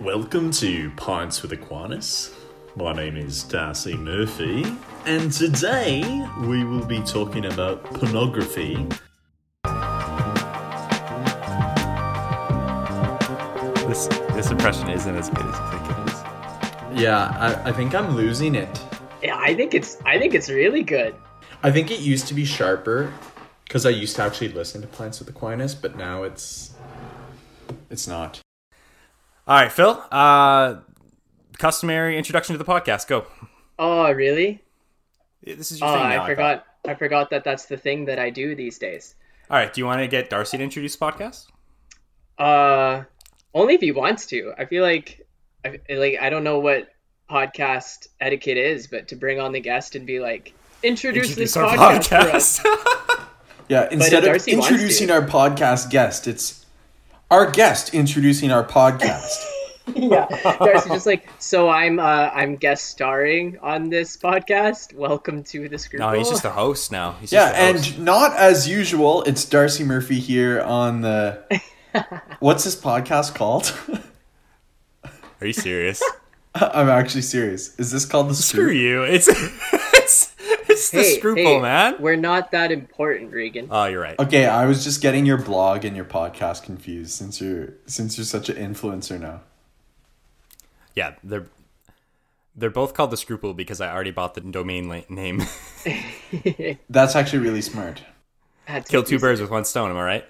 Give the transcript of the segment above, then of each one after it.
Welcome to Pints with Aquinas. My name is D'Arcy Murphy, and today we will be talking about pornography. This this impression isn't as good as you think it is. Yeah, I, I think I'm losing it. Yeah, I think it's I think it's really good. I think it used to be sharper because I used to actually listen to Pints with Aquinas, but now it's it's not. All right, Phil. Uh, customary introduction to the podcast. Go. Oh, really? This is your Oh, thing. now, I forgot. I forgot that that's the thing that I do these days. All right. Do you want to get D'Arcy to introduce the podcast? Uh, only if he wants to. I feel like, I, like I don't know what podcast etiquette is, but to bring on the guest and be like, introduce, this our podcast, for us. Yeah, instead of introducing our podcast guest, it's our guest introducing our podcast. yeah, D'Arcy just like so. I'm uh, I'm guest starring on this podcast. Welcome to the Screwball. No, he's just a host now. He's yeah, just host. and not as usual, it's D'Arcy Murphy here on the. What's this podcast called? are you serious? I'm actually serious. Is this called the Screw Screw? you. It's it's it's the hey, scruple, hey, man. We're not that important, Regan. Oh, you're right. Okay, I was just getting your blog and your podcast confused since you're since you're such an influencer now. Yeah, they're they're both called the scruple because I already bought the domain la- name. That's actually really smart. Had Kill two birds with one stone. Am I right?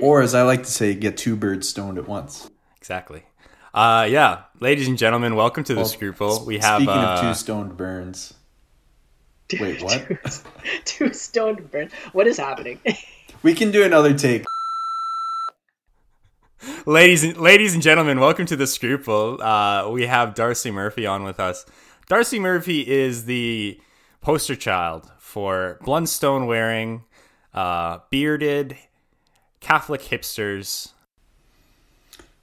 Or as I like to say, get two birds stoned at once. Exactly. Uh, yeah, ladies and gentlemen, welcome to the Well, scruple. We have Speaking uh, of two stoned burns. Wait, what? two, two stoned burn. What is happening? we can do another take. ladies and ladies and gentlemen, welcome to the Scruple. Uh, we have D'Arcy Murphy on with us. D'Arcy Murphy is the poster child for Blundstone wearing, uh, bearded Catholic hipsters.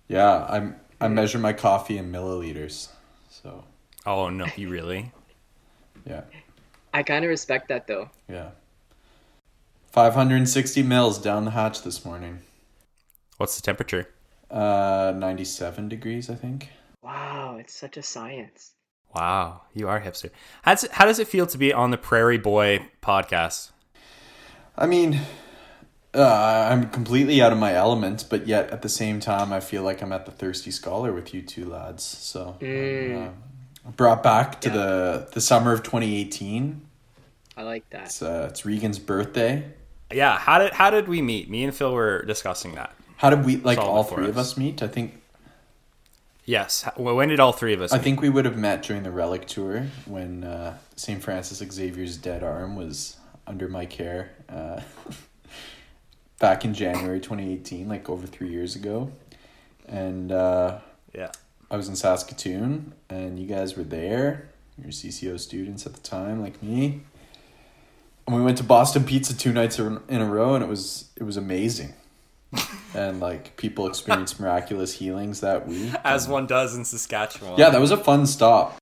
Yeah, I'm I measure my coffee in milliliters. So Oh no, you really? yeah. I kind of respect that though. Yeah. 560 mils down the hatch this morning. What's the temperature? Uh 97 degrees, I think. Wow, it's such a science. Wow, you are hipster. How does it, how does it feel to be on the Prairie Boy podcast? I mean, uh, I'm completely out of my element, but yet at the same time, I feel like I'm at the Thirsty Scholar with you two lads. So, Mm. uh, brought back to Yeah. the the summer of 2018. I like that. It's uh, it's Regan's birthday. Yeah, how did how did we meet? Me and Phil were discussing that. How did we like all for three of us. us meet? I think Yes. H- When did all three of us? I meet? think we would have met during the Relic tour when uh, St. Francis Xavier's dead arm was under my care uh, back in January 2018, like over three years ago. And uh, Yeah. I was in Saskatoon, and you guys were there. You were CCO students at the time, like me. And we went to Boston Pizza two nights in in a row, and it was it was amazing. and like people experienced miraculous healings that week. As and- one does in Saskatchewan. yeah, that was a fun stop.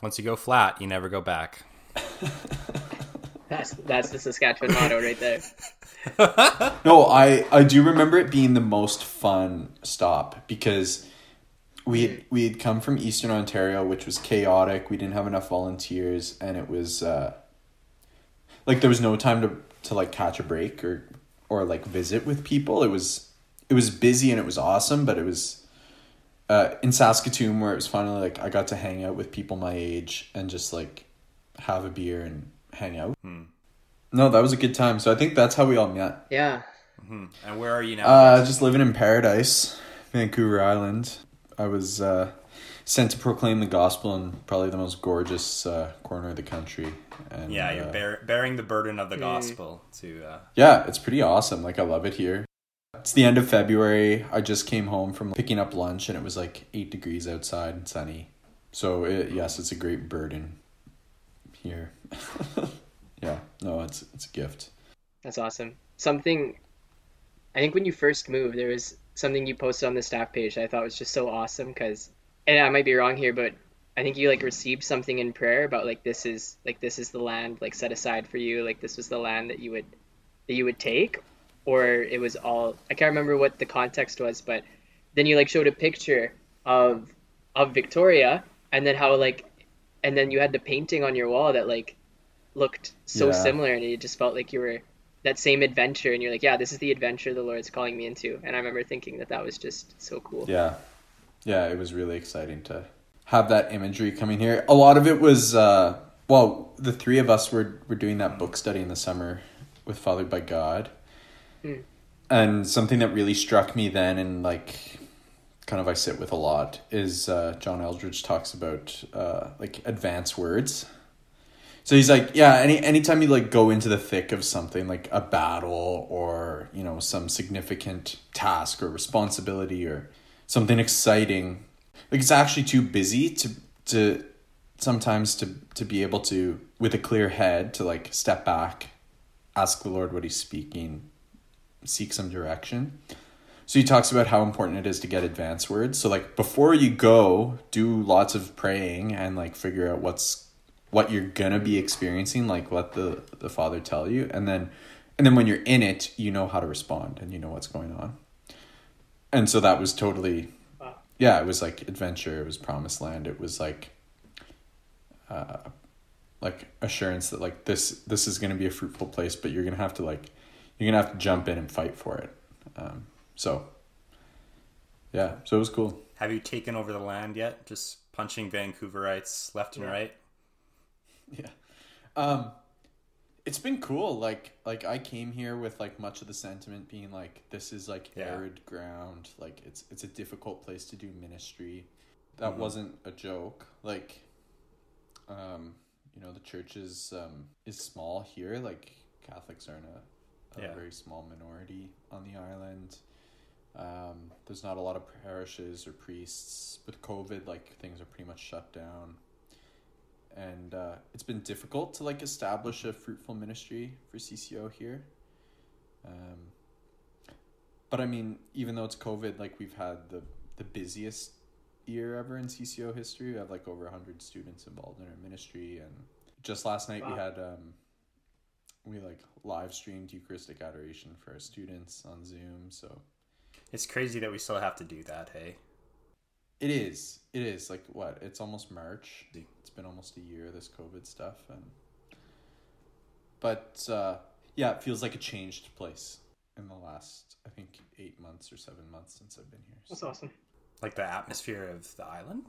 Once you go flat, you never go back. That's that's the Saskatchewan motto right there. No, I I do remember it being the most fun stop because we had, we had come from Eastern Ontario, which was chaotic. We didn't have enough volunteers, and it was uh, like there was no time to to like catch a break or or like visit with people. It was it was busy and it was awesome, but it was uh, in Saskatoon where it was finally like I got to hang out with people my age and just like have a beer and hang out. No, that was a good time. So I think that's how we all met. Yeah. And where are you now? Uh, just living in paradise, Vancouver Island. I was uh, sent to proclaim the gospel in probably the most gorgeous uh, corner of the country. And, yeah, you're uh, bear- bearing the burden of the gospel to. Uh, yeah, it's pretty awesome. Like I love it here. It's the end of February. I just came home from picking up lunch, and it was like eight degrees outside and sunny. So it, yes, it's a great burden here. yeah, no, it's it's a gift. That's awesome. Something I think when you first moved, there was something you posted on the staff page that I thought was just so awesome because, and I might be wrong here, but I think you like received something in prayer about like this is like this is the land like set aside for you, like this was the land that you would that you would take, or it was all I can't remember what the context was, but then you like showed a picture of of Victoria, and then how like, and then you had the painting on your wall that like looked so Yeah. similar, and it just felt like you were that same adventure, and you're like, yeah, this is the adventure the Lord's calling me into, and I remember thinking that that was just so cool. Yeah. Yeah, it was really exciting to have that imagery coming here. A lot of it was uh well, the three of us were were doing that book study in the summer with Fathered by God. Mm. And something that really struck me then and like kind of I sit with a lot is uh John Eldredge talks about uh like advanced words. So he's like, yeah, any anytime you like go into the thick of something like a battle or, you know, some significant task or responsibility or something exciting, like it's actually too busy to to sometimes to to be able to with a clear head to like step back, ask the Lord what he's speaking, seek some direction. So he talks about how important it is to get advance words. So like before you go, do lots of praying and like figure out what's what you're gonna be experiencing, like let the the Father tell you, and then and then when you're in it, you know how to respond and you know what's going on. And so that was totally Wow. yeah, it was like adventure, it was promised land, it was like uh like assurance that like this this is gonna be a fruitful place, but you're gonna have to like you're gonna have to jump in and fight for it. Um so yeah, so it was cool. Have you taken over the land yet? Just punching Vancouverites left and Yeah. right. Yeah. Um it's been cool. Like like I came here with like much of the sentiment being like this is like Yeah. arid ground. Like it's it's a difficult place to do ministry. That Mhm. wasn't a joke. Like um you know the church is um is small here. Like Catholics are in a, a Yeah. very small minority on the island. Um, there's not a lot of parishes or priests. With COVID, like things are pretty much shut down and uh, it's been difficult to like establish a fruitful ministry for CCO here. Um, but I mean, even though it's COVID, like we've had the the busiest year ever in CCO history. We have like over hundred students involved in our ministry, and just last night we had um, we like live streamed Eucharistic adoration for our students on Zoom. So It's crazy that we still have to do that. Hey, It is. It is like what? It's almost March. It's been almost a year this COVID stuff, and but uh, yeah, it feels like a changed place in the last I think eight months or seven months since I've been here. That's So- awesome. like the atmosphere of the island.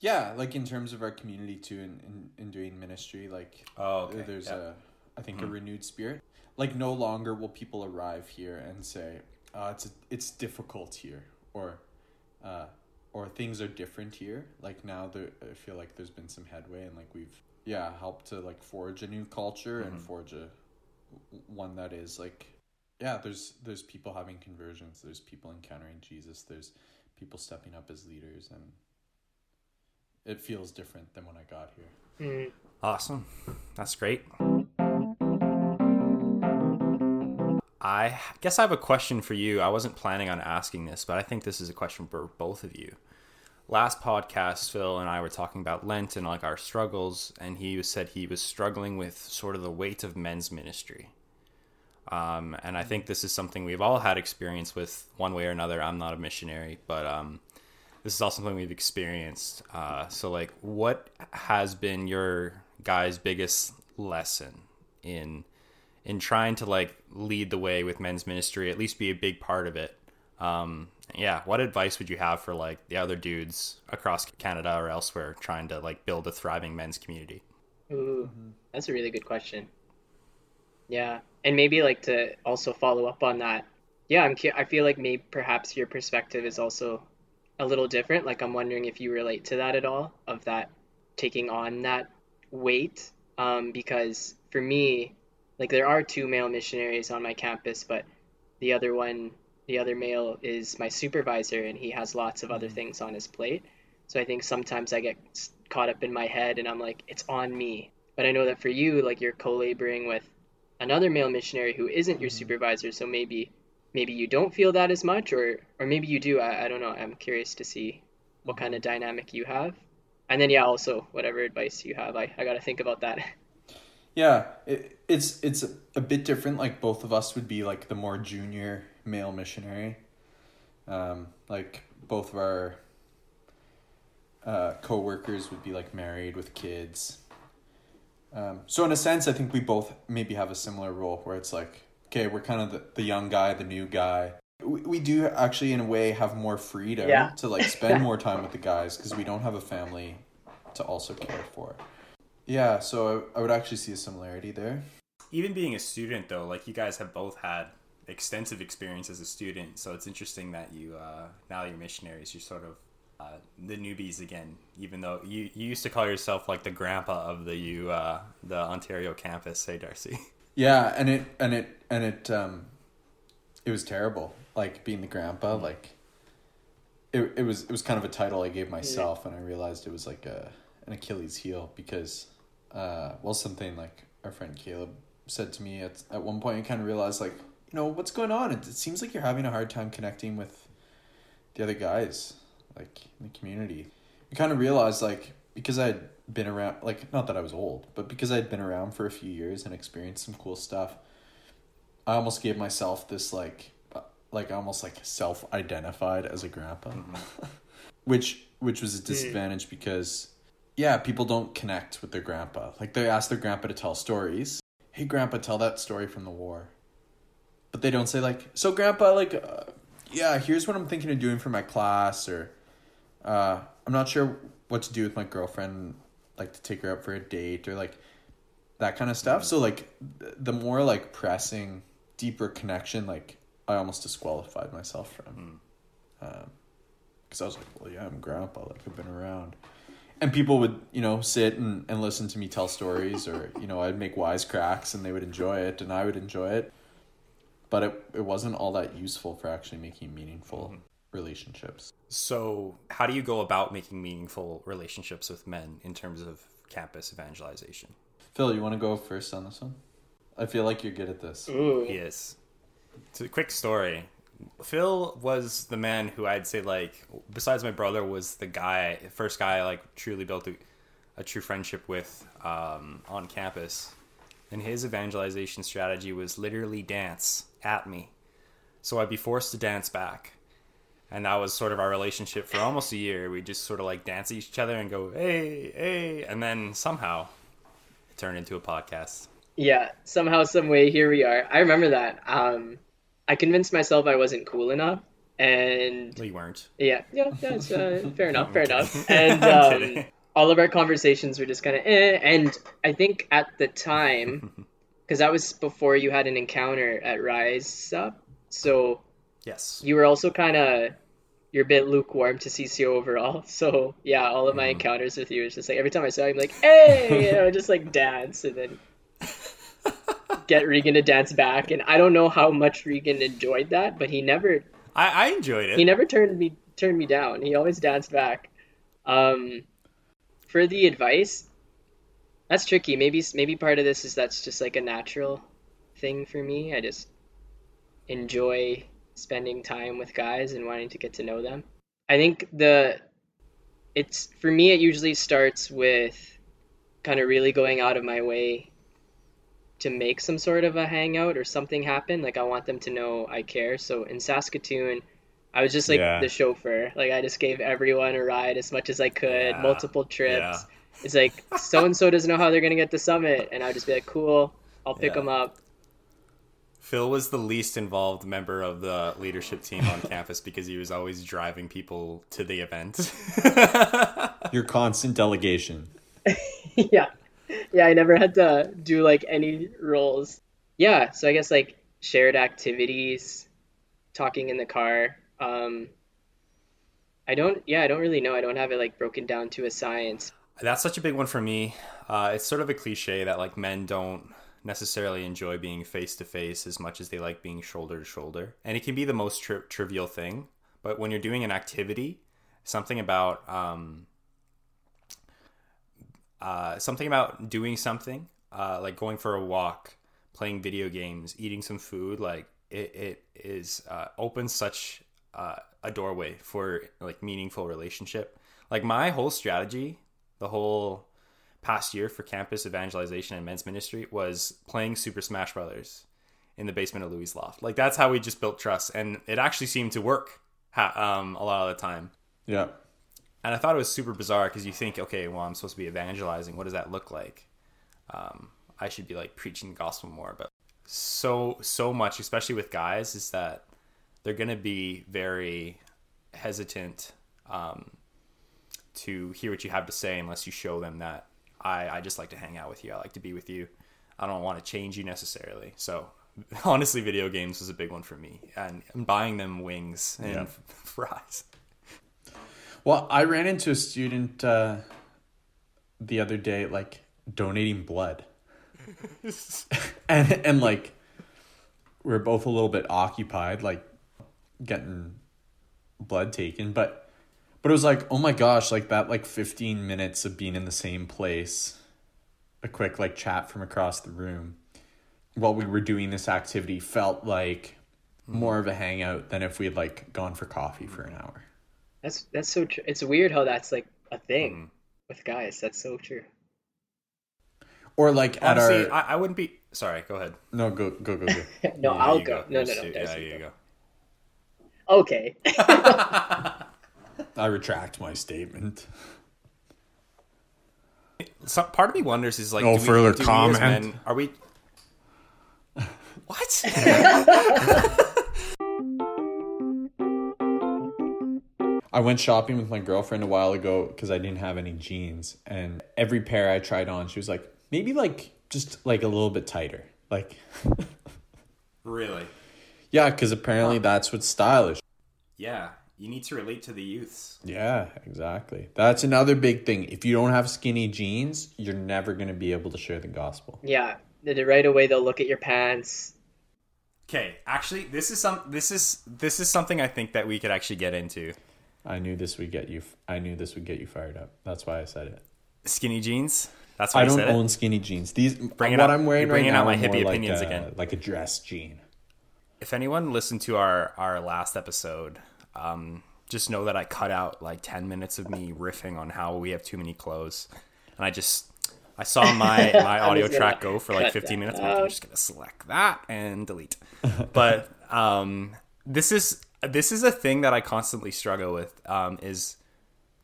Yeah, like in terms of our community too, in in, in doing ministry, like Oh, okay. there's yeah. a I think a Mhm. renewed spirit. Like no longer will people arrive here and say, uh, "It's it's difficult here," or uh, or things are different here. Like now, there I feel like there's been some headway and like we've yeah helped to like forge a new culture and Mhm. forge a one that is like yeah there's there's people having conversions there's people encountering jesus there's people stepping up as leaders and it feels different than when i got here Mm. Awesome. That's great. I guess I have a question for you. I wasn't planning on asking this, but I think this is a question for both of you. Last podcast, Phil and I were talking about Lent and like our struggles, and he said he was struggling with sort of the weight of men's ministry. Um, and I think this is something we've all had experience with one way or another. I'm not a missionary, but um, this is also something we've experienced. Uh, so, like, what has been your guys' biggest lesson in in trying to like lead the way with men's ministry, at least be a big part of it? Um, yeah, what advice would you have for like the other dudes across Canada or elsewhere trying to like build a thriving men's community? Ooh, that's a really good question. Yeah, and maybe like to also follow up on that. Yeah, I'm. I feel like maybe perhaps your perspective is also a little different. Like I'm wondering if you relate to that at all, of that taking on that weight. Um, because for me, like there are two male missionaries on my campus, but the other one, the other male is my supervisor, and he has lots of other mm-hmm. things on his plate. So I think sometimes I get caught up in my head, and I'm like, it's on me. But I know that for you, like you're co-laboring with another male missionary who isn't your mm-hmm. supervisor, so maybe maybe you don't feel that as much, or or maybe you do. I, I don't know. I'm curious to see what mm-hmm. kind of dynamic you have, and then yeah, also whatever advice you have. I I got to think about that. Yeah, it, it's it's a bit different. Like both of us would be like the more junior male missionary. Um, like both of our uh, co-workers would be like married with kids. Um, so in a sense, I think we both maybe have a similar role where it's like, okay, we're kind of the, the young guy, the new guy. We, we do actually, in a way, have more freedom Yeah. to like spend more time with the guys because we don't have a family to also care for. Yeah, so I, I would actually see a similarity there. Even being a student, though, like you guys have both had extensive experience as a student, so it's interesting that you uh, now that you're missionaries, you're sort of uh, the newbies again. Even though you, you used to call yourself like the grandpa of the U uh, the Ontario campus, hey D'Arcy. Yeah, and it and it and it um it was terrible. Like being the grandpa, like it it was it was kind of a title I gave myself and I realized it was like a an Achilles heel because uh well something like our friend Caleb said to me at at one point I kind of realized like, you know, what's going on? It, it seems like you're having a hard time connecting with the other guys like in the community. I kind of realized like because I'd been around like not that I was old, but because I'd been around for a few years and experienced some cool stuff, I almost gave myself this like uh, like almost like self-identified as a grandpa. which which was a disadvantage because yeah, people don't connect with their grandpa. Like they ask their grandpa to tell stories. Hey grandpa, tell that story from the war. But they don't say like, "So grandpa, like uh, yeah, here's what I'm thinking of doing for my class or uh, I'm not sure what to do with my girlfriend, like to take her out for a date or like that kind of stuff. So like th- the more like pressing, deeper connection, like I almost disqualified myself from, because I was like, well, yeah, I'm grandpa, like I've been around, and people would you know sit and and listen to me tell stories, or you know I'd make wisecracks and they would enjoy it and I would enjoy it, but it it wasn't all that useful for actually making meaningful mm-hmm. relationships. So, how do you go about making meaningful relationships with men in terms of campus evangelization? Phil, you want to go first on this one? I feel like you're good at this. Ooh. Yes. It's a quick story. Phil was the man who I'd say like besides my brother was the guy first guy I like truly built a, a true friendship with um, on campus. And his evangelization strategy was literally dance at me. So I'd be forced to dance back. And that was sort of our relationship for almost a year. We just sort of like dance at each other and go, hey, hey. And then somehow it turned into a podcast. Yeah, somehow, some way, here we are. I remember that. Um, I convinced myself I wasn't cool enough, and We weren't. yeah, yeah, that's uh, fair enough, fair enough. And um, all of our conversations were just kind of eh. And I think at the time, because that was before you had an encounter at Rise Up, so Yes. you were also kind of you're a bit lukewarm to CCO overall. So yeah, all of my encounters with you is just like every time I saw you, I'm like, hey, you know, just like dance and then get Regan to dance back. And I don't know how much Regan enjoyed that, but he never I, I enjoyed it. he never turned me turned me down. He always danced back. Um, for the advice, that's tricky. Maybe maybe part of this is that's just like a natural thing for me. I just enjoy spending time with guys and wanting to get to know them. I think the it's for me it usually starts with kind of really going out of my way to make some sort of a hangout or something happen. Like I want them to know I care. So in Saskatoon, I was just like Yeah. the chauffeur. Like I just gave everyone a ride as much as I could, Yeah. multiple trips. Yeah. It's like so and so doesn't know how they're gonna get to summit, and I'd just be like, "Cool, I'll pick Yeah. them up." Phil was the least involved member of the leadership team on campus because he was always driving people to the event. Your constant delegation. yeah, yeah. I never had to do like any roles. Yeah, so I guess like shared activities, talking in the car. Um, I don't. Yeah, I don't really know. I don't have it like broken down to a science. That's such a big one for me. Uh, it's sort of a cliche that like men don't necessarily enjoy being face to face as much as they like being shoulder to shoulder, and it can be the most tri- trivial thing. But when you're doing an activity, something about um, uh, something about doing something uh, like going for a walk, playing video games, eating some food, like it, it is uh, opens such uh, a doorway for like meaningful relationship. Like my whole strategy, the whole past year for campus evangelization and men's ministry was playing Super Smash Brothers in the basement of Louis' loft. Like that's how we just built trust, and it actually seemed to work um, a lot of the time. Yeah. And I thought it was super bizarre because you think, okay, well, I'm supposed to be evangelizing. What does that look like? Um, I should be like preaching the gospel more, but so so much, especially with guys, is that they're gonna be very hesitant um, to hear what you have to say unless you show them that I I just like to hang out with you. I like to be with you. I don't want to change you necessarily. So honestly, video games was a big one for me, and buying them wings and Yeah. fries. Well, I ran into a student uh, the other day, like donating blood, and and like we are both a little bit occupied, like getting blood taken, but but it was like, oh my gosh, like that, like fifteen minutes of being in the same place, a quick like chat from across the room, while we were doing this activity felt like more of a hangout than if we had like gone for coffee for an hour. That's that's so true. It's weird how that's like a thing Mm. with guys. That's so true. Or like at Honestly, our I, I wouldn't be sorry. Go ahead. no go go go go. No, Yeah, I'll you go. No, no, no. do- Yeah, you go. go. Okay. I retract my statement. Some part of me wonders is like, No do further we as comment. men- are we? What? I went shopping with my girlfriend a while ago because I didn't have any jeans, and every pair I tried on, she was like, maybe like just like a little bit tighter, like really? yeah, because apparently that's what's stylish. Yeah. You need to relate to the youths. Yeah, exactly. That's another big thing. If you don't have skinny jeans, you're never gonna be able to share the gospel. yeah. Right away they'll look at your pants. Okay, actually, this is some. This is this is something I think that we could actually get into. I knew this would get you. I knew this would get you fired up. That's why I said it. Skinny jeans. That's why I I don't said own it. skinny jeans. These Bring what up. I'm wearing right out now my hippie like opinions a- again. like a dress jean. If anyone listened to our our last episode, um, just know that I cut out like ten minutes of me riffing on how we have too many clothes, and I just I saw my my audio track go for like 15 minutes. I'm, I'm just gonna select that and delete. But um, this is this is a thing that I constantly struggle with. Um, is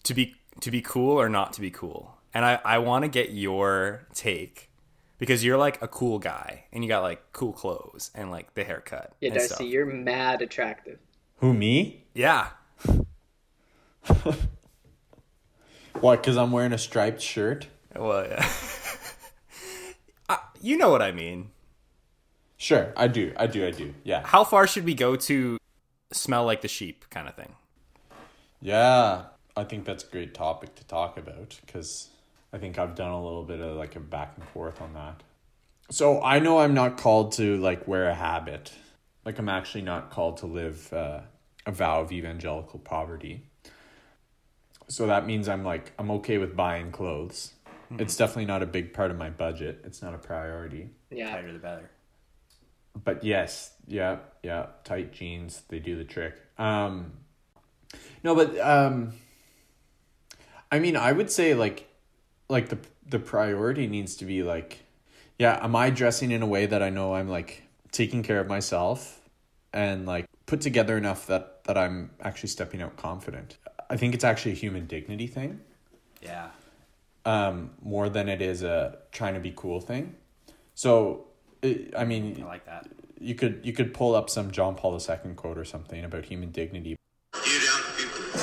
to be to be cool or not to be cool, and I I want to get your take. Because you're like a cool guy and you got like cool clothes and like the haircut. Yeah, and D'Arcy, stuff. you're mad attractive. Who me? Yeah. What? Because I'm wearing a striped shirt. Well, yeah. uh, you know what I mean. Sure, I do. I do. I do. Yeah. How far should we go to smell like the sheep kind of thing? Yeah. I think that's a great topic to talk about because I think I've done a little bit of like a back and forth on that. So I know I'm not called to like wear a habit. Like I'm actually not called to live uh, a vow of evangelical poverty. So that means I'm like I'm okay with buying clothes. It's definitely not a big part of my budget. It's not a priority. Yeah. Tighter the better. But yes, yeah, yeah, tight jeans, they do the trick. Um no, but um I mean, I would say like like the the priority needs to be like yeah, am I dressing in a way that I know I'm like taking care of myself and like put together enough that that I'm actually stepping out confident. I think it's actually a human dignity thing Yeah. um more than it is a trying to be cool thing. So Uh, I mean, I like that. you could you could pull up some John Paul II quote or something about human dignity. You young people.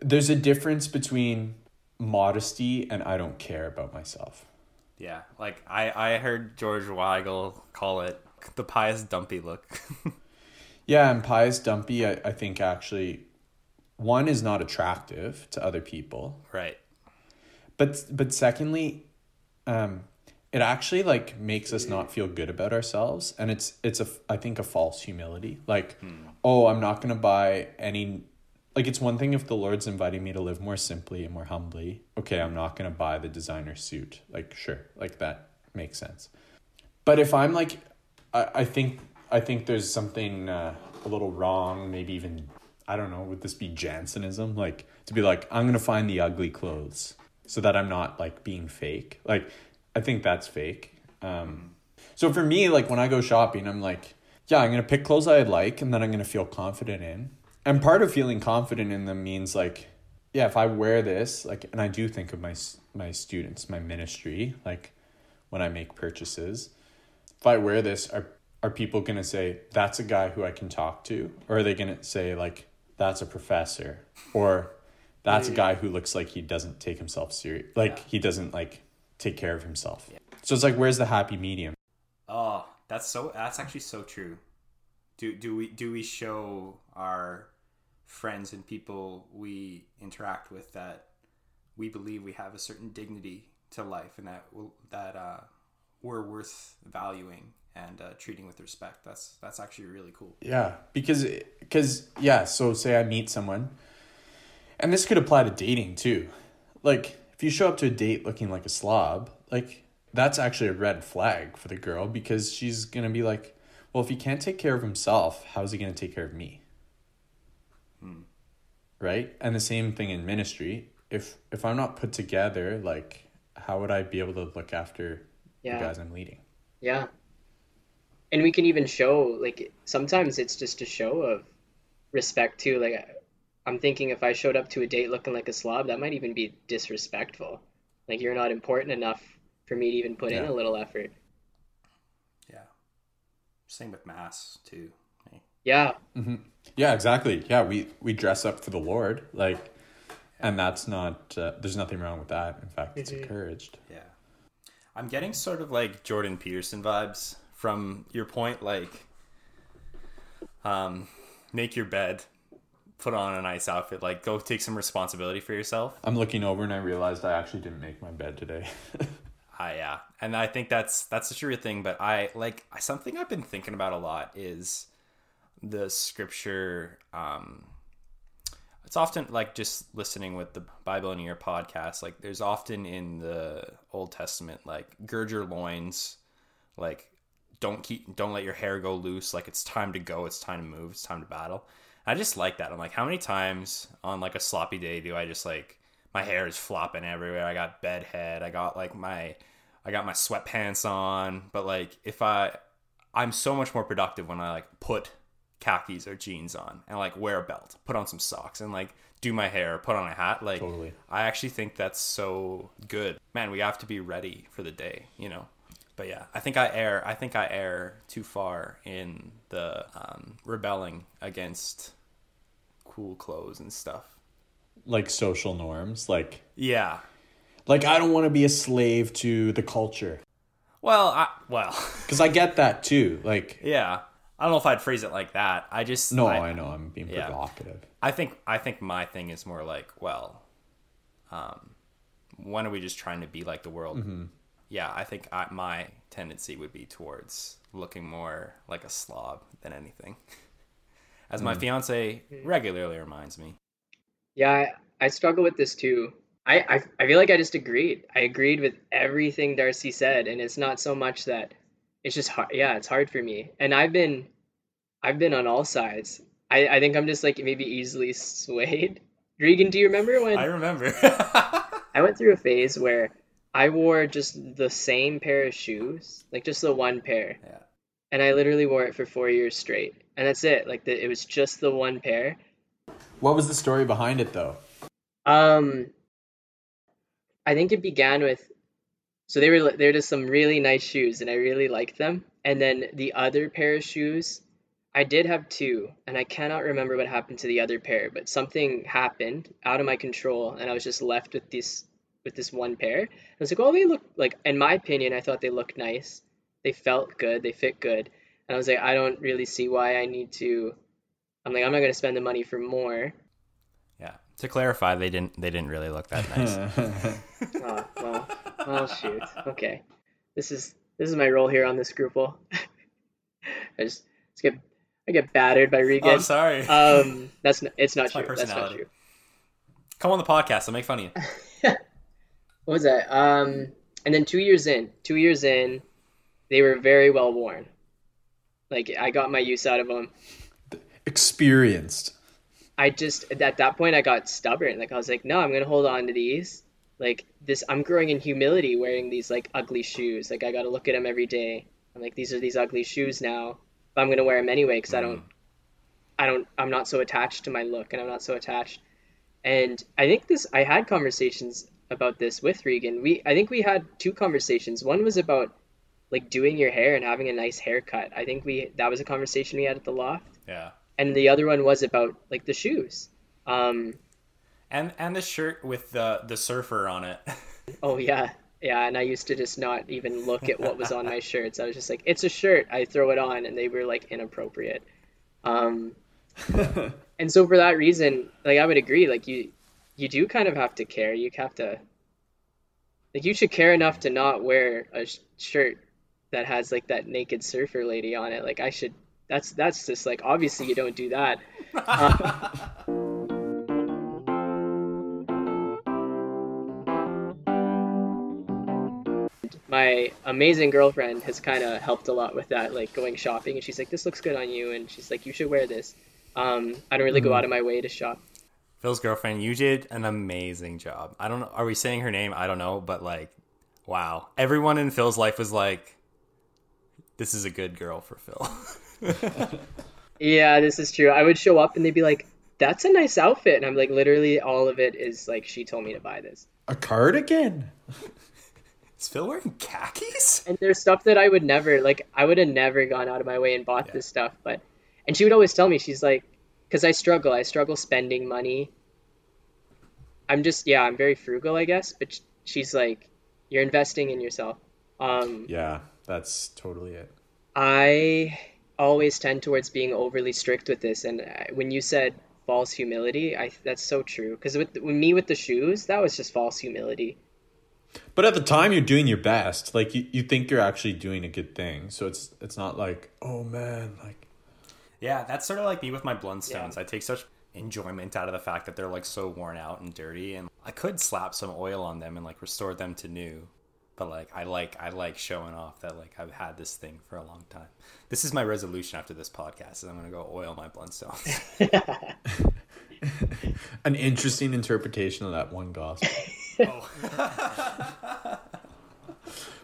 There's a difference between modesty and I don't care about myself. Yeah. Like I, I heard George Weigel call it the pious dumpy look. Yeah, and pious dumpy, I, I think actually one is not attractive to other people. right. But but secondly, um it actually like makes us not feel good about ourselves and it's it's a I think a false humility. Like, oh, I'm not going to buy any like it's one thing if the Lord's inviting me to live more simply and more humbly. Okay, I'm not going to buy the designer suit. Like, sure, like that makes sense. But if I'm like I, I think I think there's something uh, a little wrong, maybe even I don't know, would this be Jansenism? Like to be like, I'm gonna find the ugly clothes so that I'm not like being fake. Like I think that's fake. Um so for me, like when I go shopping, I'm like, yeah, I'm gonna pick clothes I like, and then I'm gonna feel confident in. And part of feeling confident in them means like, yeah, if I wear this, like, and I do think of my my students, my ministry, like, when I make purchases, if I wear this, are are people gonna say that's a guy who I can talk to, or are they gonna say like that's a professor, or that's a guy who looks like he doesn't take himself serious, like he doesn't like take care of himself. So it's like, where's the happy medium? Oh, that's so. That's actually so true. Do do we do we show our friends and people we interact with that we believe we have a certain dignity to life and that that uh, we're worth valuing and uh, treating with respect. That's that's actually really cool. Yeah, because because yeah, so say I meet someone, and this could apply to dating too. Like if you show up to a date looking like a slob, like that's actually a red flag for the girl because she's gonna be like, well, if he can't take care of himself, how's he gonna take care of me? Hmm. Right, and the same thing in ministry. If if I'm not put together, like how would I be able to look after Yeah. the guys I'm leading? Yeah. And we can even show like sometimes it's just a show of respect too. Like I'm thinking if I showed up to a date looking like a slob, that might even be disrespectful. Like you're not important enough for me to even put in a little effort. Yeah. Same with mass too. Hey. Yeah. Yeah, exactly. Yeah, we we dress up for the Lord, like, and that's not. Uh, there's nothing wrong with that. In fact, it's encouraged. Yeah. I'm getting sort of like Jordan Peterson vibes from your point, like um make your bed, put on a nice outfit, like go take some responsibility for yourself. I'm looking over and I realized I actually didn't make my bed today. I yeah. And I think that's that's the true thing, but I like something I've been thinking about a lot is the scripture um it's often like just listening with the Bible in your podcast. Like there's often in the Old Testament, like gird your loins, like don't keep don't let your hair go loose. Like it's time to go, it's time to move, it's time to battle. I just like that. I'm like, how many times on like a sloppy day do I just like my hair is flopping everywhere? I got bed head, I got like my I got my sweatpants on, but like if I I'm so much more productive when I like put khakis or jeans on and like wear a belt, put on some socks and like do my hair, put on a hat. Like Totally. I actually think that's so good. Man, we have to be ready for the day, you know. But yeah, I think I err. I think I err too far in the um, rebelling against cool clothes and stuff. like social norms, like Yeah. like I don't want to be a slave to the culture Well, I, well, because I get that too. Like yeah. I don't know if I'd phrase it like that. I just no, I, I, know I'm being Yeah. provocative. I think I think my thing is more like, well, um, when are we just trying to be like the world? Yeah, I think I, my tendency would be towards looking more like a slob than anything, as my hmm. fiance regularly reminds me. Yeah, I, I struggle with this too. I, I I feel like I just agreed. I agreed with everything D'Arcy said, and it's not so much that it's just hard. Yeah, it's hard for me, and I've been I've been on all sides. I, I think I'm just like maybe easily swayed. Regan, do you remember when I remember. I went through a phase where I wore just the same pair of shoes, like just the one pair, yeah. and I literally wore it for four years straight, and that's it. Like the, it was just the one pair. What was the story behind it though? Um, I think it began with, so they were they were just some really nice shoes, and I really liked them. And then the other pair of shoes, I did have two, and I cannot remember what happened to the other pair, but something happened out of my control, and I was just left with this with this one pair. I was like, oh, they look like, in my opinion, I thought they looked nice. They felt good. They fit good. And I was like, I don't really see why I need to. I'm like, I'm not gonna spend the money for more. Yeah. To clarify, they didn't they didn't really look that nice. Oh, well, Oh shoot. Okay, this is this is my role here on the scruple. I just, just get I get battered by Regan. oh, sorry. um, that's n- it's not my true. That's not personality. true. Come on the podcast. I'll make fun of you. What was that? Um, and then two years in, two years in, they were very well worn. Like I got my use out of them. Experienced. I just at that point I got stubborn. Like I was like, no, I'm gonna hold on to these. Like this, I'm growing in humility wearing these like ugly shoes. Like I gotta look at them every day. I'm like, these are these ugly shoes now. but I'm gonna wear them anyway because I don't, I don't, I'm not so attached to my look, and I'm not so attached. And I think this, I had conversations about this with Regan. We, I think we had two conversations. One was about like doing your hair and having a nice haircut. I think we that was a conversation we had at the loft, Yeah. and the other one was about like the shoes. Um, And and the shirt with the the surfer on it. Oh yeah, yeah. And I used to just not even look at what was on my shirts. I was just like, it's a shirt. I throw it on, and they were like inappropriate. Um, and so for that reason, like I would agree. Like you, you do kind of have to care. You have to, like, you should care enough to not wear a sh- shirt that has like that naked surfer lady on it. Like I should. That's that's just like obviously you don't do that. my amazing girlfriend has kind of helped a lot with that, like going shopping. And she's like, "This looks good on you," and she's like, "You should wear this." Um, I don't really go out of my way to shop. Phil's girlfriend, you did an amazing job. I don't know. Are we saying her name? I don't know, but like, wow. Everyone in Phil's life was like, this is a good girl for Phil. Yeah, this is true. I would show up and they'd be like, "That's a nice outfit," and I'm like, literally, all of it is like she told me to buy this. A cardigan? is Phil wearing khakis? And there's stuff that I would never like. I would have never gone out of my way and bought this stuff, but and she would always tell me she's like, because I struggle. I struggle spending money. I'm just yeah, I'm very frugal, I guess. But she's like, you're investing in yourself. Um, Yeah, that's totally it. I always tend towards being overly strict with this, and when you said false humility, I that's so true. Because with, with me with the shoes, that was just false humility. But at the time, you're doing your best. Like you, you think you're actually doing a good thing. So it's it's not like, oh man, like Yeah, that's sort of like me with my Blundstones. I take such enjoyment out of the fact that they're like so worn out and dirty, and I could slap some oil on them and like restore them to new. But like I like I like showing off that like I've had this thing for a long time. This is my resolution after this podcast is I'm gonna go oil my Blundstones. an interesting interpretation of that one gospel. Oh.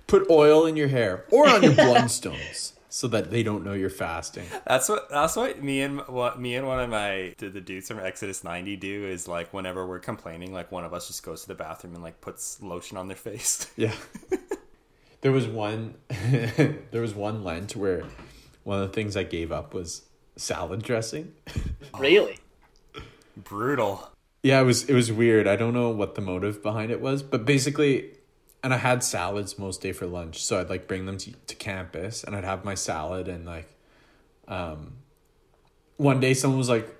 Put oil in your hair or on your Blundstones so that they don't know you're fasting. That's what that's what me and what me and one of my the, the dudes from Exodus 90 do is like whenever we're complaining, like one of us just goes to the bathroom and like puts lotion on their face. Yeah. there was one there was one Lent where one of the things I gave up was salad dressing. Really? Brutal. Yeah, it was it was weird. I don't know what the motive behind it was, but basically and I had salads most day for lunch, so I'd like bring them to, to campus and I'd have my salad and like um one day someone was like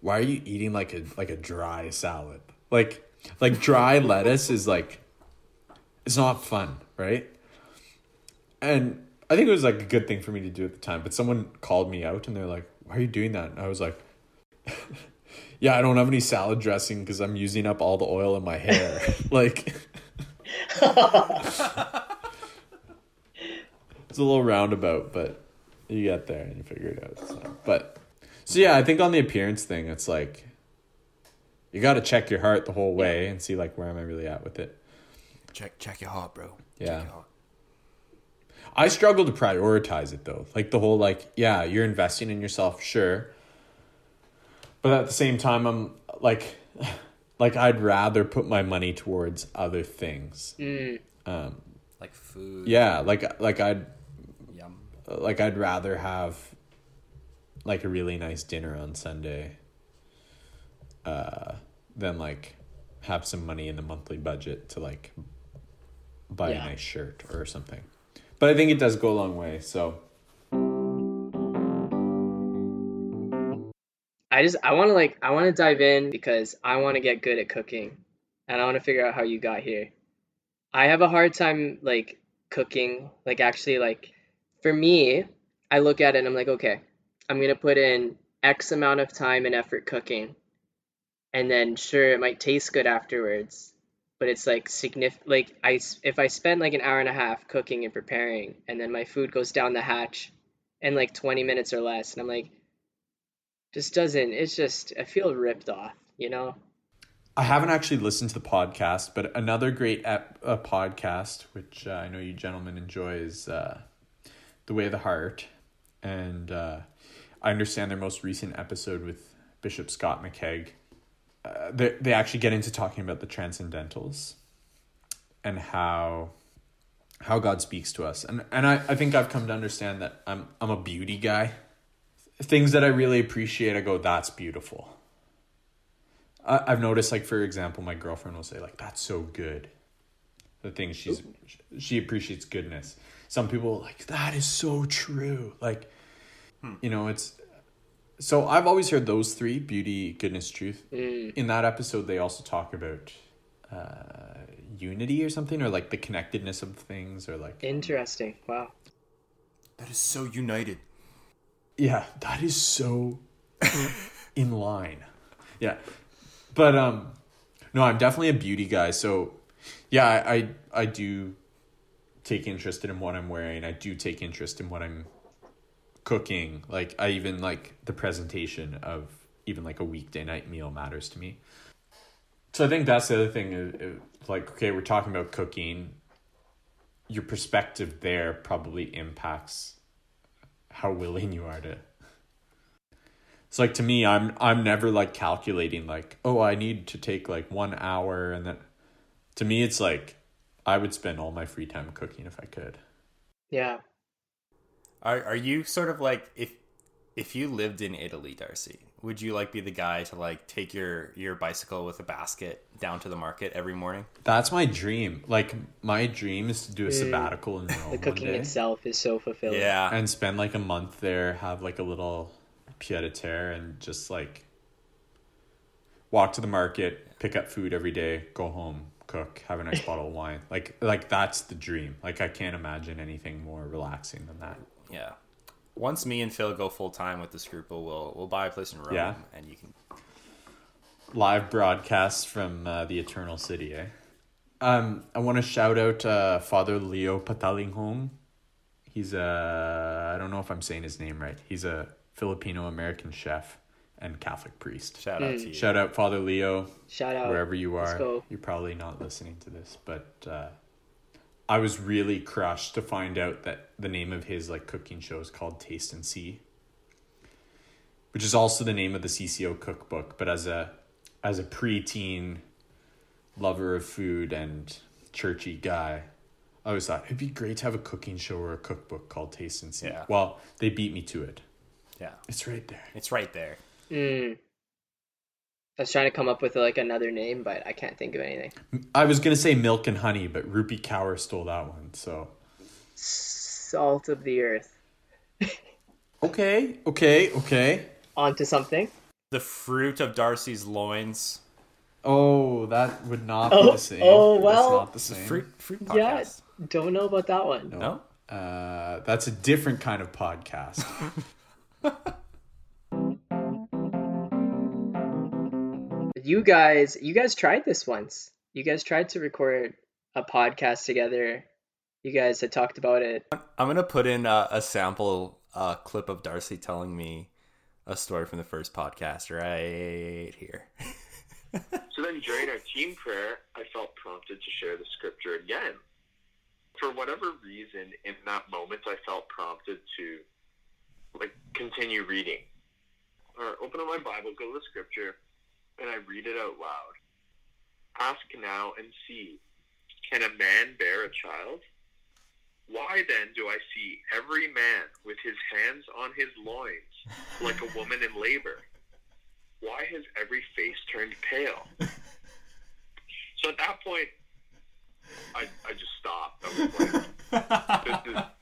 why are you eating like a like a dry salad? Like like dry lettuce is like it's not fun, right? And I think it was like a good thing for me to do at the time, but someone called me out and they're like, "Why are you doing that?" And I was like, "Yeah, I don't have any salad dressing because I'm using up all the oil in my hair." like, it's a little roundabout, but you get there and you figure it out. So. But so yeah, I think on the appearance thing, it's like you got to check your heart the whole way and see like where am I really at with it. Check check your heart, bro. Yeah. Check your heart. I struggle to prioritize it though. Like the whole like, yeah, you're investing in yourself, sure. But at the same time I'm like like I'd rather put my money towards other things. Mm. Um Like food. yeah, like like I'd Yum. like I'd rather have like a really nice dinner on Sunday uh than like have some money in the monthly budget to like buy Yeah. a nice shirt or something. But I think it does go a long way, so I just I want to like I want to dive in because I want to get good at cooking, and I want to figure out how you got here. I have a hard time like cooking, like actually like for me, I look at it and I'm like, okay, I'm gonna put in X amount of time and effort cooking, and then sure it might taste good afterwards, but it's like significant. Like I if I spend like an hour and a half cooking and preparing, and then my food goes down the hatch in like 20 minutes or less, and I'm like just doesn't it's just i feel ripped off you know I haven't actually listened to the podcast, but another great ep- uh, podcast, which uh, I know you gentlemen enjoy, is uh, The Way of the Heart. and uh, I understand their most recent episode with Bishop Scott McCaig. Uh, they they actually get into talking about the transcendentals and how how God speaks to us. And and I, I think I've come to understand that I'm I'm a beauty guy. Things that I really appreciate, I go, that's beautiful. I, I've noticed, like for example, my girlfriend will say, like, that's so good. The thing she's she appreciates goodness. Some people are like that is so true. Like, you know, it's so I've always heard those three: beauty, goodness, truth. In that episode, they also talk about uh, unity or something, or like the connectedness of things, or like Interesting. Wow. That is so united. Yeah, that is so in line. Yeah, but um, no, I'm definitely a beauty guy. So yeah, I I, I do take interest in what I'm wearing. I do take interest in what I'm cooking. Like I even like the presentation of even like a weekday night meal matters to me. So I think that's the other thing. Is, is, like okay, we're talking about cooking. Your perspective there probably impacts how willing you are to. It's like to me, I'm I'm never like calculating like oh I need to take like one hour and then. To me, it's like I would spend all my free time cooking if I could. Yeah. Are are you sort of like if if you lived in Italy, D'Arcy, would you like be the guy to like take your your bicycle with a basket down to the market every morning? That's my dream. Like my dream is to do a sabbatical in Rome The one cooking day itself is so fulfilling. Yeah. and spend like a month there, have like a little pied a terre, and just like walk to the market, pick up food every day, go home, cook, have a nice bottle of wine. Like like that's the dream. Like I can't imagine anything more relaxing than that. Yeah. Once me and Phil go full time with the Scruple, we'll we'll buy a place in Rome, Yeah. and you can. live broadcast from uh, the Eternal City. Eh? Um, I want to shout out uh, Father Leo Patalinghong. He's a I don't know if I'm saying his name right. He's a Filipino American chef and Catholic priest. Shout out to you. Shout out Father Leo Shout out. wherever you Let's are. go. You're probably not listening to this, but uh, I was really crushed to find out that the name of his like cooking show is called Taste and See, which is also the name of the CCO cookbook. But as a as a preteen lover of food and churchy guy, I always thought it'd be great to have a cooking show or a cookbook called Taste and See. Yeah. Well, they beat me to it. Yeah, It's right there. it's right there. Mm. I was trying to come up with like another name, but I can't think of anything. I was gonna say milk and honey, but Rupi Kaur stole that one. So Salt of the earth. okay, okay, okay. Onto something. The fruit of D'Arcy's loins. Oh, that would not be Oh, the same. oh, That's well. not the same. fruit fruit Yeah. Don't know about that one. No. Uh, that's a different kind of podcast. You guys, you guys tried this once. You guys tried to record a podcast together. You guys had talked about it. I'm gonna put in a, a sample uh, clip of D'Arcy telling me a story from the first podcast right here. So then during our team prayer, I felt prompted to share the scripture again. For whatever reason, in that moment, I felt prompted to like continue reading. Or open up my Bible, go to the scripture, and I read it out loud. Ask now and see, can a man bear a child? Why then do I see every man with his hands on his loins, like a woman in labor? Why has every face turned pale? So at that point, I, I just stopped. I was like, this is,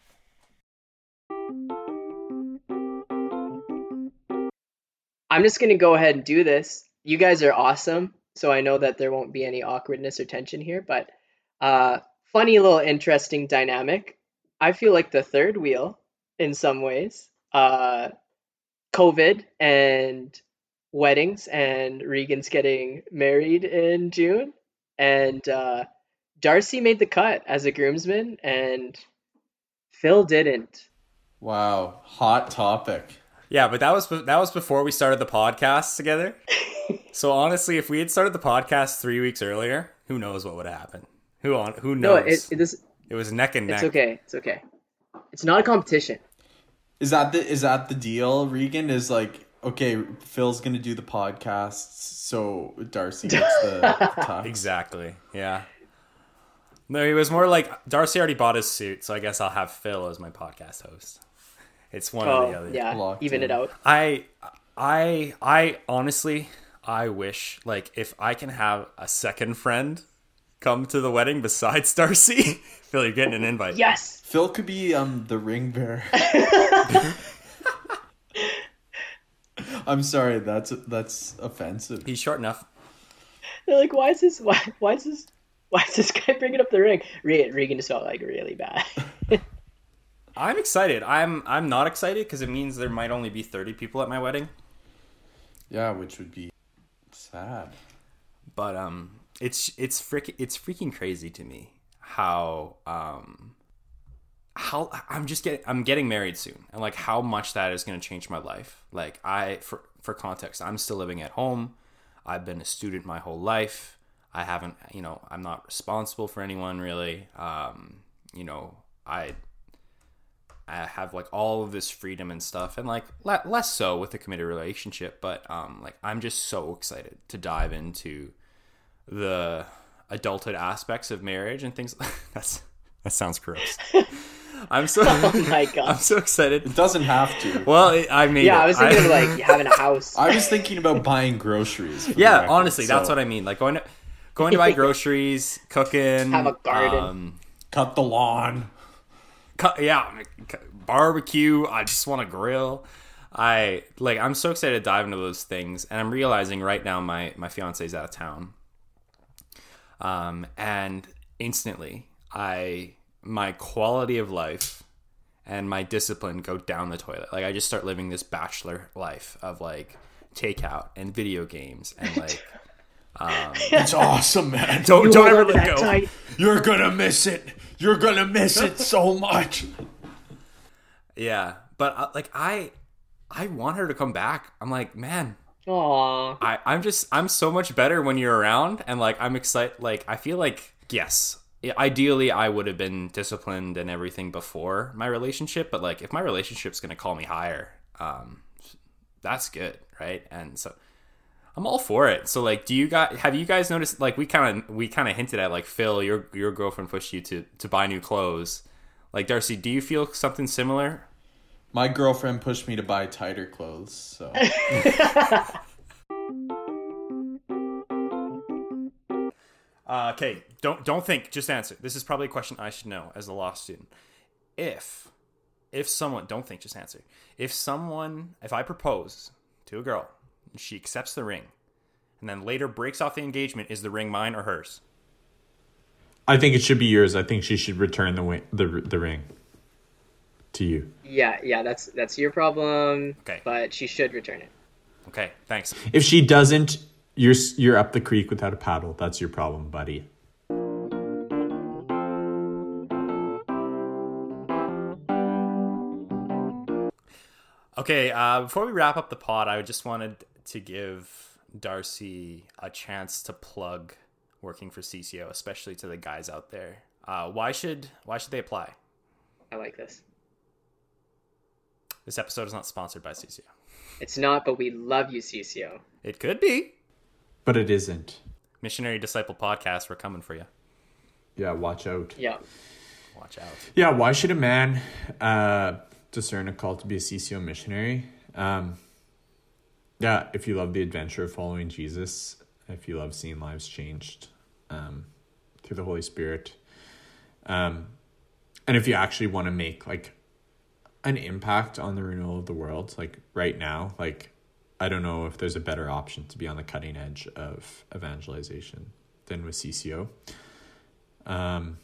I'm just gonna go ahead and do this. You guys are awesome, so I know that there won't be any awkwardness or tension here, but uh funny little interesting dynamic. I feel like the third wheel in some ways. Uh COVID and weddings and Regan's getting married in June and uh D'Arcy made the cut as a groomsman and Phil didn't. wow, hot topic. Yeah, but that was that was before we started the podcast together. so honestly, if we had started the podcast three weeks earlier, who knows what would have happened? Who on who No, knows? it, it this it was neck and neck. It's okay. It's okay. It's not a competition. Is that the is that the deal? Regan is like, okay, Phil's gonna do the podcasts, so D'Arcy gets the, the tux. Exactly. Yeah. No, it was more like D'Arcy already bought his suit, so I guess I'll have Phil as my podcast host. It's one or the Oh other. yeah, Locked even in. it out. I I I honestly I wish like if I can have a second friend come to the wedding besides D'Arcy. Phil, you're getting an invite. Yes. Phil could be um the ring bearer. I'm sorry, that's that's offensive. He's short enough. They're like, why is this? Why? Why is this? Why is this guy bringing up the ring? Re- Regan just felt like really bad. I'm excited. I'm I'm not excited because it means there might only be 30 people at my wedding. Yeah, which would be sad. but um it's it's freaking it's freaking crazy to me how um how I'm just getting I'm getting married soon and like how much that is going to change my life. Like I for for context, I'm still living at home. I've been a student my whole life. I haven't, you know, I'm not responsible for anyone really. Um, you know, I I have like all of this freedom and stuff, and like le- less so with a committed relationship. But um, like I'm just so excited to dive into the adulthood aspects of marriage and things. That's that sounds gross. I'm so oh my god! I'm so excited. It doesn't have to. Well, it, I mean, Yeah, I was thinking of like having a house. I was thinking about buying groceries. yeah, record, honestly, that's what I mean. Like going to going to buy groceries, cooking, Have a garden. um, cut the lawn. Yeah, cu- barbecue. I just want to grill. I like. I'm so excited to dive into those things, and I'm realizing right now my my fiance's out of town. Um, and instantly, I my quality of life and my discipline go down the toilet. Like I just start living this bachelor life of like takeout and video games and like It's awesome, man. don't You don't ever let go. tight. You're gonna miss it. You're gonna miss it so much. Yeah, but uh, like I, I want her to come back. I'm like, man, Aw. I, I'm just, I'm so much better when you're around, and like, I'm excited. Like, I feel like, yes, ideally, I would have been disciplined and everything before my relationship, but like, if my relationship's gonna call me higher, um, that's good, right? And so. I'm all for it. So like, do you guys have you guys noticed? Like, we kind of we kind of hinted at like Phil, your your girlfriend pushed you to to buy new clothes. Like D'Arcy, do you feel something similar? My girlfriend pushed me to buy tighter clothes, so Uh, okay, don't don't think. Just answer. This is probably a question I should know as a law student. If if someone don't think, just answer. If someone, if I propose to a girl, and she accepts the ring, and then later breaks off the engagement, is the ring mine or hers? I think it should be yours. I think she should return the wi- the the ring to you. Yeah, yeah, that's that's your problem. Okay. But she should return it. Okay, thanks. If she doesn't, you're you're up the creek without a paddle. That's your problem, buddy. Okay, uh, before we wrap up the pod, I just wanted to give D'Arcy a chance to plug working for CCO, especially to the guys out there. Uh, why should why should they apply? I like this. This episode is not sponsored by CCO. It's not, but we love you, CCO. It could be. But it isn't. Missionary Disciple Podcast, we're coming for you. Yeah, watch out. Yeah. Watch out. Yeah, why should a man uh, discern a call to be a CCO missionary? Um, yeah, if you love the adventure of following Jesus, if you love seeing lives changed um, through the Holy Spirit, um, and if you actually want to make like an impact on the renewal of the world, like right now, like I don't know if there's a better option to be on the cutting edge of evangelization than with CCO. Um,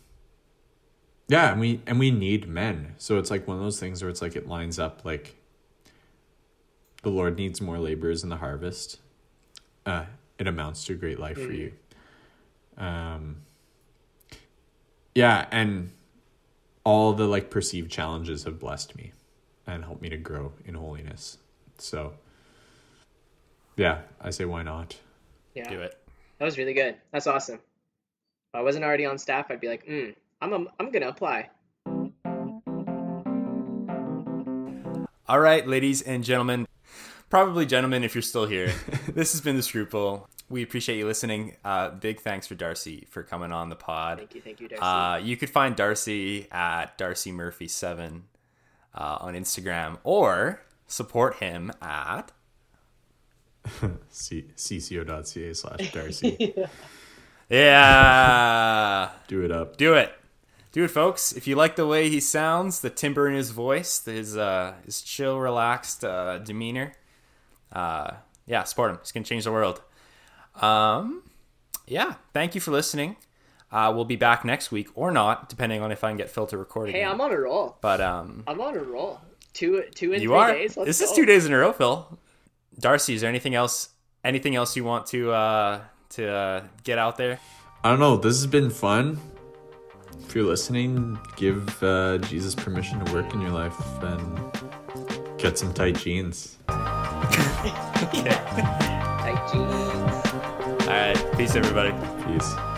yeah, and we and we need men. So it's like one of those things where it's like it lines up like the Lord needs more laborers in the harvest. Uh, it amounts to a great life for you. Um, yeah, and all the like perceived challenges have blessed me and helped me to grow in holiness. So yeah, I say why not? Yeah. Do it. That was really good. That's awesome. If I wasn't already on staff, I'd be like, mm, I'm a, I'm gonna apply. All right, ladies and gentlemen, probably gentlemen if you're still here. this has been the Scruple. We appreciate you listening. Uh, big thanks for D'Arcy for coming on the pod. Thank you, thank you, D'Arcy. Uh, you could find D'Arcy at Darcy Murphy seven uh, on Instagram or support him at C- cco.ca slash Darcy. yeah. Do it up. Do it. Do it, folks. If you like the way he sounds, the timbre in his voice, his uh, his chill, relaxed uh, demeanor, uh, yeah, support him. He's gonna change the world. Um, yeah. Thank you for listening. Uh, we'll be back next week or not, depending on if I can get Phil to record hey, again. I'm on a roll. But um, I'm on a roll. Two, two in you three are. days. Let's this go. is two days in a row, Phil. D'Arcy, is there anything else? Anything else you want to uh, to uh, get out there? I don't know. This has been fun. If you're listening, give uh, Jesus permission to work in your life and get some tight jeans. Tight jeans. All right. Peace, everybody. Peace.